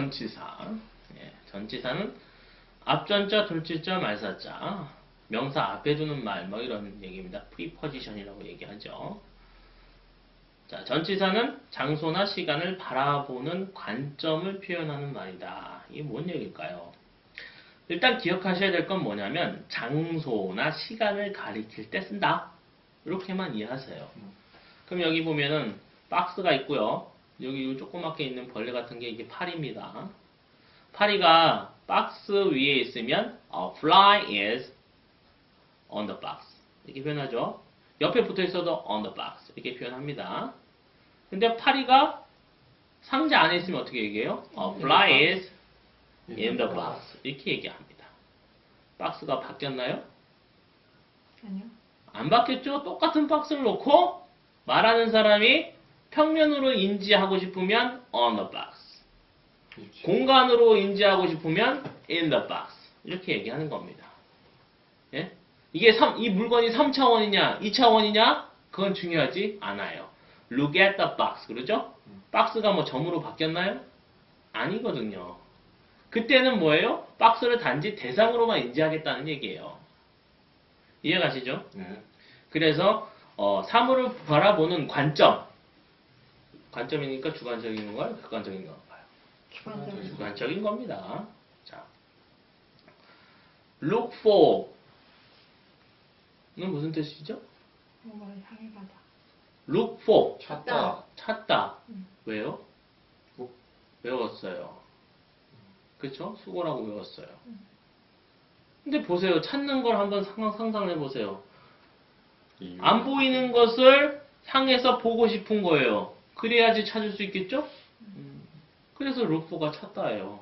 전치사. 예, 전치사는 앞전자, 돌치자, 말사자. 명사 앞에 두는 말, 뭐 이런 얘기입니다. preposition이라고 얘기하죠. 자, 전치사는 장소나 시간을 바라보는 관점을 표현하는 말이다. 이게 뭔 얘기일까요? 일단 기억하셔야 될 건 뭐냐면 장소나 시간을 가리킬 때 쓴다. 이렇게만 이해하세요. 그럼 여기 보면은 박스가 있고요. 여기 이 조그맣게 있는 벌레 같은 게 이게 파리입니다. 파리가 박스 위에 있으면 a fly is on the box 이렇게 표현하죠. 옆에 붙어 있어도 on the box 이렇게 표현합니다. 근데 파리가 상자 안에 있으면 어떻게 얘기해요? A fly is in the box 이렇게 얘기합니다. 박스가 바뀌었나요? 아니요. 안 바뀌었죠? 똑같은 박스를 놓고 말하는 사람이 평면으로 인지하고 싶으면 on the box 그렇지. 공간으로 인지하고 싶으면 in the box 이렇게 얘기하는 겁니다. 예? 이게 3, 이 물건이 3차원이냐 2차원이냐 그건 중요하지 않아요. Look at the box 그러죠? 박스가 뭐 점으로 바뀌었나요? 아니거든요. 그때는 뭐예요? 박스를 단지 대상으로만 인지하겠다는 얘기예요. 이해가시죠? 네. 그래서 어, 사물을 바라보는 관점 관점이니까 주관적인 건가요? 객관적인 건가요? 주관적인 거. 주관적인 겁니다. 자, look for 는 무슨 뜻이죠? 뭔가를 향해 가다. look for 찾다. 찾다. 음. 왜요? 뭐? 외웠어요. 그쵸? 수고라고 외웠어요. 음. 근데 보세요. 찾는 걸 한번 상상, 상상해 보세요. 안 보이는 것을 향해서 보고 싶은 거예요. 그래야지 찾을 수 있겠죠? 음. 그래서 루프가 찾다예요.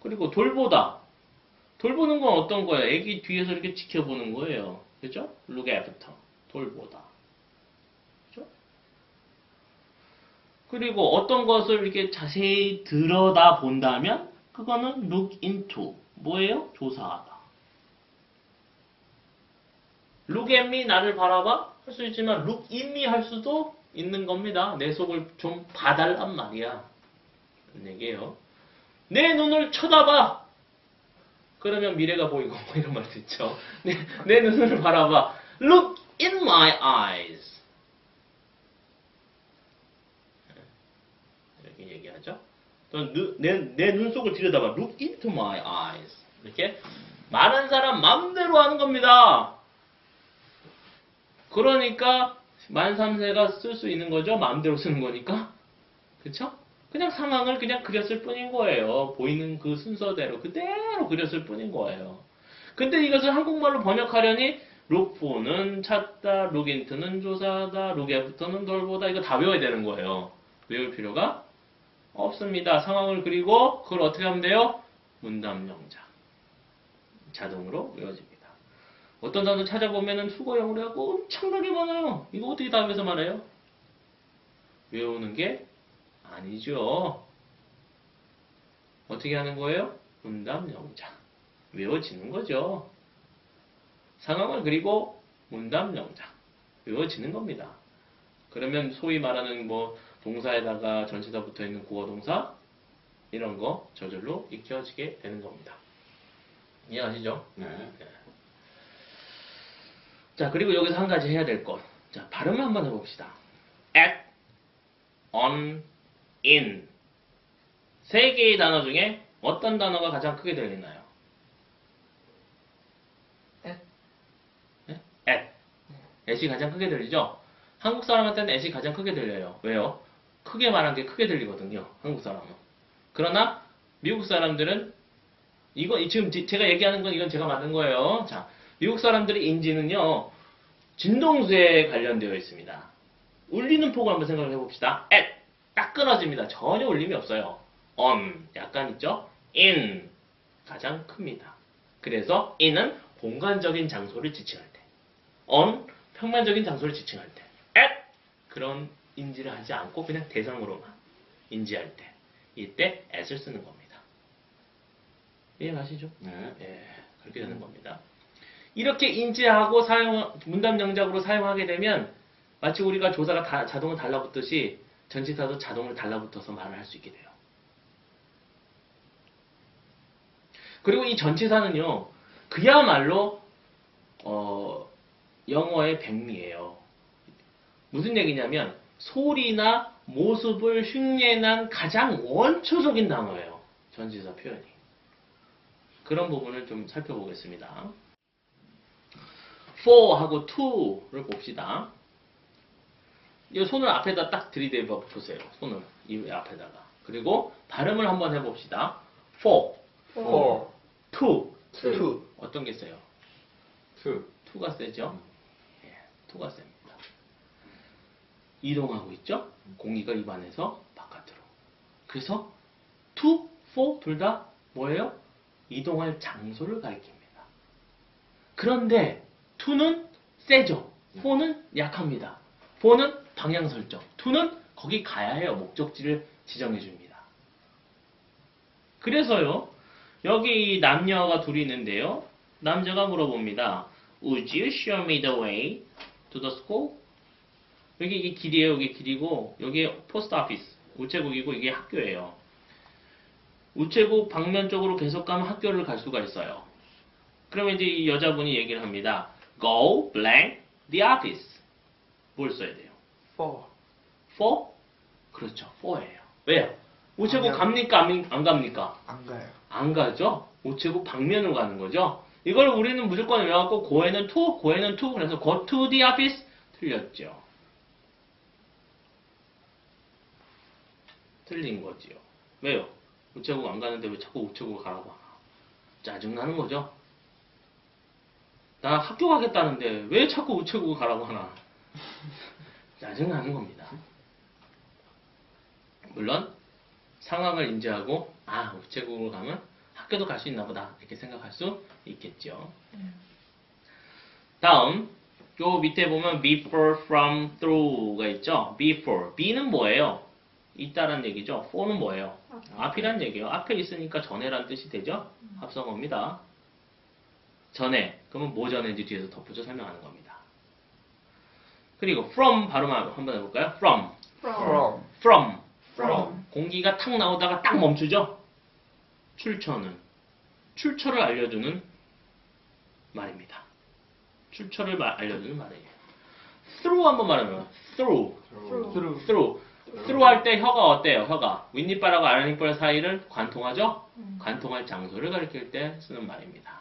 그리고 돌보다. 돌보는 건 어떤 거예요? 애기 뒤에서 이렇게 지켜보는 거예요. 그죠? look after. 돌보다. 그죠? 그리고 어떤 것을 이렇게 자세히 들여다 본다면 그거는 look into. 뭐예요? 조사하다. look at me 나를 바라봐 할 수 있지만 in me 할 수도 있는 겁니다. 내 속을 좀 봐달란 말이야. 얘기예요. 내 눈을 쳐다봐. 그러면 미래가 보이고 뭐 이런 말도 있죠. 내, 내 눈을 바라봐. Look in my eyes. 이렇게 얘기하죠. 또내 눈 속을 들여다봐. Look into my eyes. 이렇게 많은 사람 마음대로 하는 겁니다. 그러니까 만 3세가 쓸 수 있는 거죠. 마음대로 쓰는 거니까. 그쵸? 그냥 상황을 그냥 그렸을 뿐인 거예요. 보이는 그 순서대로 그대로 그렸을 뿐인 거예요. 근데 이것을 한국말로 번역하려니 룩포는 찾다, 룩인트는 조사하다, 룩애프터는 돌보다 이거 다 외워야 되는 거예요. 외울 필요가 없습니다. 상황을 그리고 그걸 어떻게 하면 돼요? 문답영자. 자동으로 외워집니다. 어떤 단어 찾아보면은 수거형으로 하고 엄청나게 많아요. 이거 어떻게 다 외워서 말해요? 외우는 게 아니죠. 어떻게 하는 거예요? 문답영자. 외워지는 거죠. 상황을 그리고 문답영자. 외워지는 겁니다. 그러면 소위 말하는 뭐 동사에다가 전치사 붙어 있는 구어 동사 이런 거 저절로 익혀지게 되는 겁니다. 이해하시죠? 네. 자, 그리고 여기서 한 가지 해야 될 것. 자, 발음을 한번 해봅시다. at, on, in. 세 개의 단어 중에 어떤 단어가 가장 크게 들리나요? at. 네? at. at이 가장 크게 들리죠? 한국 사람한테는 at이 가장 크게 들려요. 왜요? 크게 말한 게 크게 들리거든요. 한국 사람은. 그러나 미국 사람들은 이거 지금 지- 제가 얘기하는 건 이건 제가 만든 거예요. 자, 미국 사람들의 인지는요. 진동수에 관련되어 있습니다. 울리는 폭을 한번 생각을 해봅시다. at 딱 끊어집니다. 전혀 울림이 없어요. on 약간 있죠. in 가장 큽니다. 그래서 in은 공간적인 장소를 지칭할 때, on 평면적인 장소를 지칭할 때, at 그런 인지를 하지 않고 그냥 대상으로만 인지할 때, 이때 at을 쓰는 겁니다. 이해가시죠? 네. 예, 그렇게 되는 겁니다. 이렇게 인지하고 사용, 문답 영작으로 사용하게 되면 마치 우리가 조사가 다, 자동으로 달라붙듯이 전치사도 자동으로 달라붙어서 말을 할 수 있게 돼요. 그리고 이 전치사는요, 그야말로 어, 영어의 백미예요. 무슨 얘기냐면 소리나 모습을 흉내난 가장 원초적인 단어예요. 전치사 표현이. 그런 부분을 좀 살펴보겠습니다. For하고 to를 봅시다. 이 손을 앞에다 딱 들이대봐 보세요. 손을 이 앞에다가. 그리고 발음을 한번 해봅시다. for, four, to. two, 어떤 게 세요? two, to가 세죠? 예, to가 셉니다. 이동하고 있죠? 공기가 입안에서 바깥으로. 그래서 to, for 둘다 뭐예요? 이동할 장소를 가리킵니다. 그런데 to는 세죠? for는 약합니다. for는 방향 설정. to는 거기 가야 해요. 목적지를 지정해 줍니다. 그래서요. 여기 이 남녀가 둘이 있는데요. 남자가 물어봅니다. Would you show me the way to the school? 여기 이 길이에요. 여기 길이고 여기 포스트 오피스 우체국이고 이게 학교예요. 우체국 방면 쪽으로 계속 가면 학교를 갈 수가 있어요. 그러면 이제 이 여자분이 얘기를 합니다. Go blank the office. 뭘 써야 돼요? four. For? 그렇죠. for예요. 왜요? 우체국. 갑니까? 안, 안 갑니까? 안 가요. 안 가죠? 우체국 방면으로 가는 거죠? 이걸 우리는 무조건 외워갖고 고에는 to, 고에는 to 그래서 go to the office 틀렸죠. 틀린 거지요. 왜요? 우체국 안 가는데 왜 자꾸 우체국 가라고 하나? 짜증나는 거죠? 나 학교 가겠다는데 왜 자꾸 우체국 가라고 하나? 짜증나는 겁니다. 물론 상황을 인지하고 아 우체국으로 가면 학교도 갈 수 있나 보다 이렇게 생각할 수 있겠죠. 다음 요 밑에 보면 before, from, through가 있죠. before, be는 뭐예요? 있다란 얘기죠. for는 뭐예요? 앞이란 얘기예요. 앞에 있으니까 전에란 뜻이 되죠. 합성어입니다. 전에 그러면 뭐 전에인지 뒤에서 덧붙여 설명하는 겁니다. 그리고 from 발음 한번 해볼까요? from, from. from, from 공기가 탁 나오다가 딱 멈추죠? 출처는 출처를 알려주는 말입니다. 출처를 마- 알려주는 말이에요. through 한번 말하면 through, through through. through, through 할 때 혀가 어때요? 혀가 윗니빨하고 아랫니빨 사이를 관통하죠? 음. 관통할 장소를 가리킬 때 쓰는 말입니다.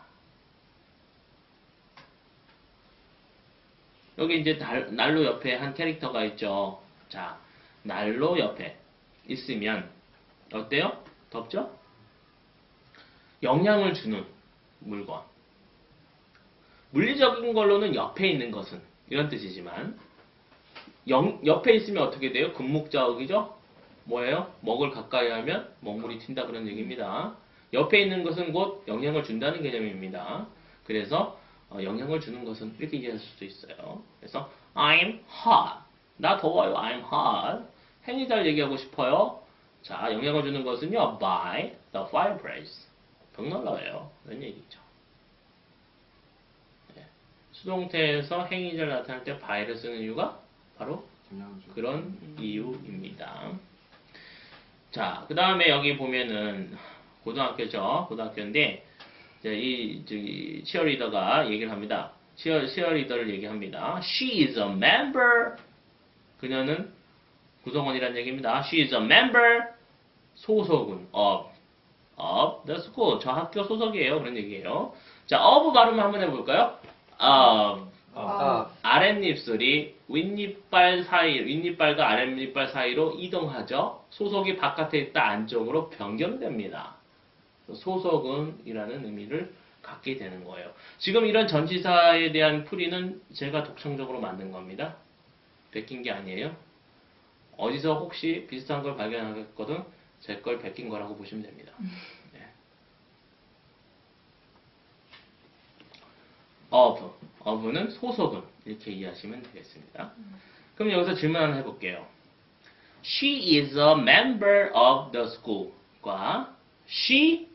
여기 이제 달- 난로 옆에 한 캐릭터가 있죠. 자, 난로 옆에 있으면 어때요? 덥죠? 영향을 주는 물건. 물리적인 걸로는 옆에 있는 것은 이런 뜻이지만 영- 옆에 있으면 어떻게 돼요? 금목자극이죠? 뭐예요? 먹을 가까이 하면 먹물이 튄다 그런 얘기입니다. 옆에 있는 것은 곧 영향을 준다는 개념입니다. 그래서 어, 영향을 주는 것은 이렇게 이해할 수도 있어요. 그래서 I'm hot. 나 더워요. I'm hot. 행위자를 얘기하고 싶어요. 자, 영향을 주는 것은요. by the fireplace. 벽난로예요. 그런 얘기죠. 네. 수동태에서 행위자를 나타낼 때 by를 쓰는 이유가 바로 그런 이유입니다. 자, 그 다음에 여기 보면은 고등학교죠. 고등학교인데 이 저기 치어리더가 얘기를 합니다. 치어 치어리더를 얘기합니다. She is a member. 그녀는 구성원이라는 얘기입니다. She is a member. 소속은 of of the school. 저 학교 소속이에요. 그런 얘기예요. 자, of 발음 한번 해볼까요? of 아, 아랫입술이 윗니빨 사이, 윗니빨과 아랫니빨 사이로 이동하죠. 소속이 바깥에 있다 안쪽으로 변경됩니다. 소속은 이라는 의미를 갖게 되는 거예요. 지금 이런 전치사에 대한 풀이는 제가 독창적으로 만든 겁니다. 베낀 게 아니에요. 어디서 혹시 비슷한 걸 발견하겠거든 제 걸 베낀 거라고 보시면 됩니다. 네. of, of는 소속은 이렇게 이해하시면 되겠습니다. 그럼 여기서 질문 하나 해볼게요. She is a member of the school과 she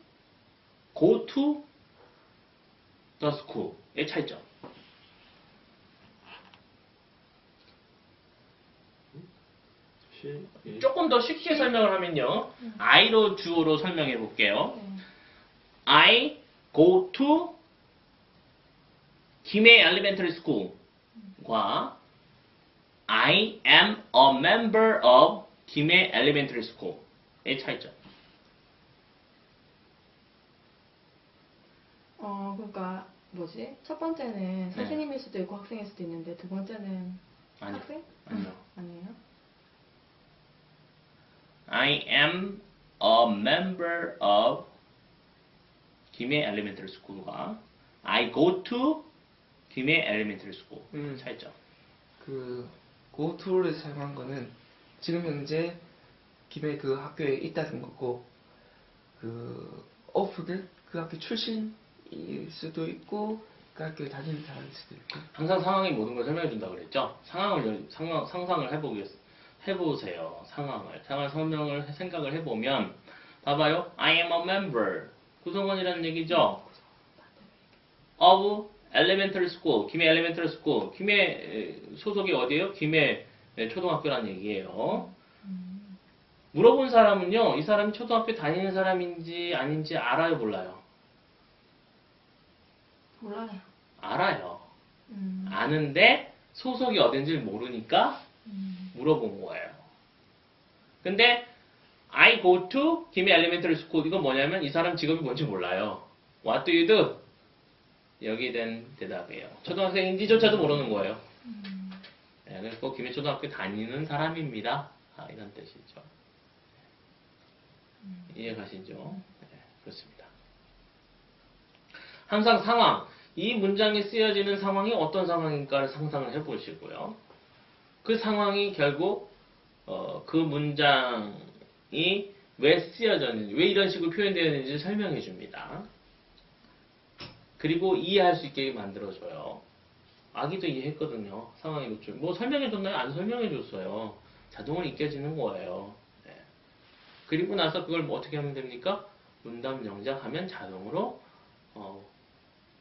go to the school의 차이점. 조금 더 쉽게 설명을 하면요. I로 주어로 설명해 볼게요. 네. I go to 김해 Elementary School과 I am a member of 김해 Elementary School의 차이점. 어, 그러니까 뭐지? 첫 번째는 선생님일 수도 있고 학생일 수도 있는데 두 번째는 아니요. 학생? 아니요. 아니에요? I am a member of 김해 Elementary School과 I go to 김해 Elementary School 음. 차이점. 그 고투를 사용한 거는 지금 현재 김해 그 학교에 있다는 거고 그 어프는 그 학교 출신 일 수도 있고 그 학교에 다니는 사람일 수도 있고 항상 상황이 모든 걸 설명해 준다 그랬죠. 상황을 열- 상황, 상상을 해보겠 해보세요. 상황을 상황 설명을 해- 생각을 해보면 봐봐요. I am a member 구성원이라는 얘기죠. of elementary school 김해 elementary school 김해 에, 소속이 어디예요? 김해 에, 초등학교라는 얘기예요. 음. 물어본 사람은요, 이 사람이 초등학교 다니는 사람인지 아닌지 알아요, 몰라요? 몰라요. 알아요. 음. 아는데 소속이 어딘지 모르니까 음. 물어본 거예요. 근데 I go to 김해 elementary school 이건 뭐냐면 이 사람 직업이 뭔지 몰라요. What do you do? 여기에 대한 대답이에요. 초등학생인지조차도 모르는 거예요. 음. 네, 그래서 꼭 김해 초등학교 다니는 사람입니다. 아, 이런 뜻이죠. 이해가시죠? 네, 그렇습니다. 항상 상황, 이 문장이 쓰여지는 상황이 어떤 상황인가를 상상을 해보시고요. 그 상황이 결국 어, 그 문장이 왜 쓰여졌는지, 왜 이런 식으로 표현되었는지 설명해 줍니다. 그리고 이해할 수 있게 만들어줘요. 아기도 이해했거든요. 상황의 노출. 뭐 설명해 줬나요? 안 설명해 줬어요. 자동으로 익혀지는 거예요. 네. 그리고 나서 그걸 뭐 어떻게 하면 됩니까? 문답 영작하면 자동으로 어,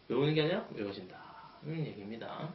외우는 게 아니라 외워진다. 는 얘기입니다.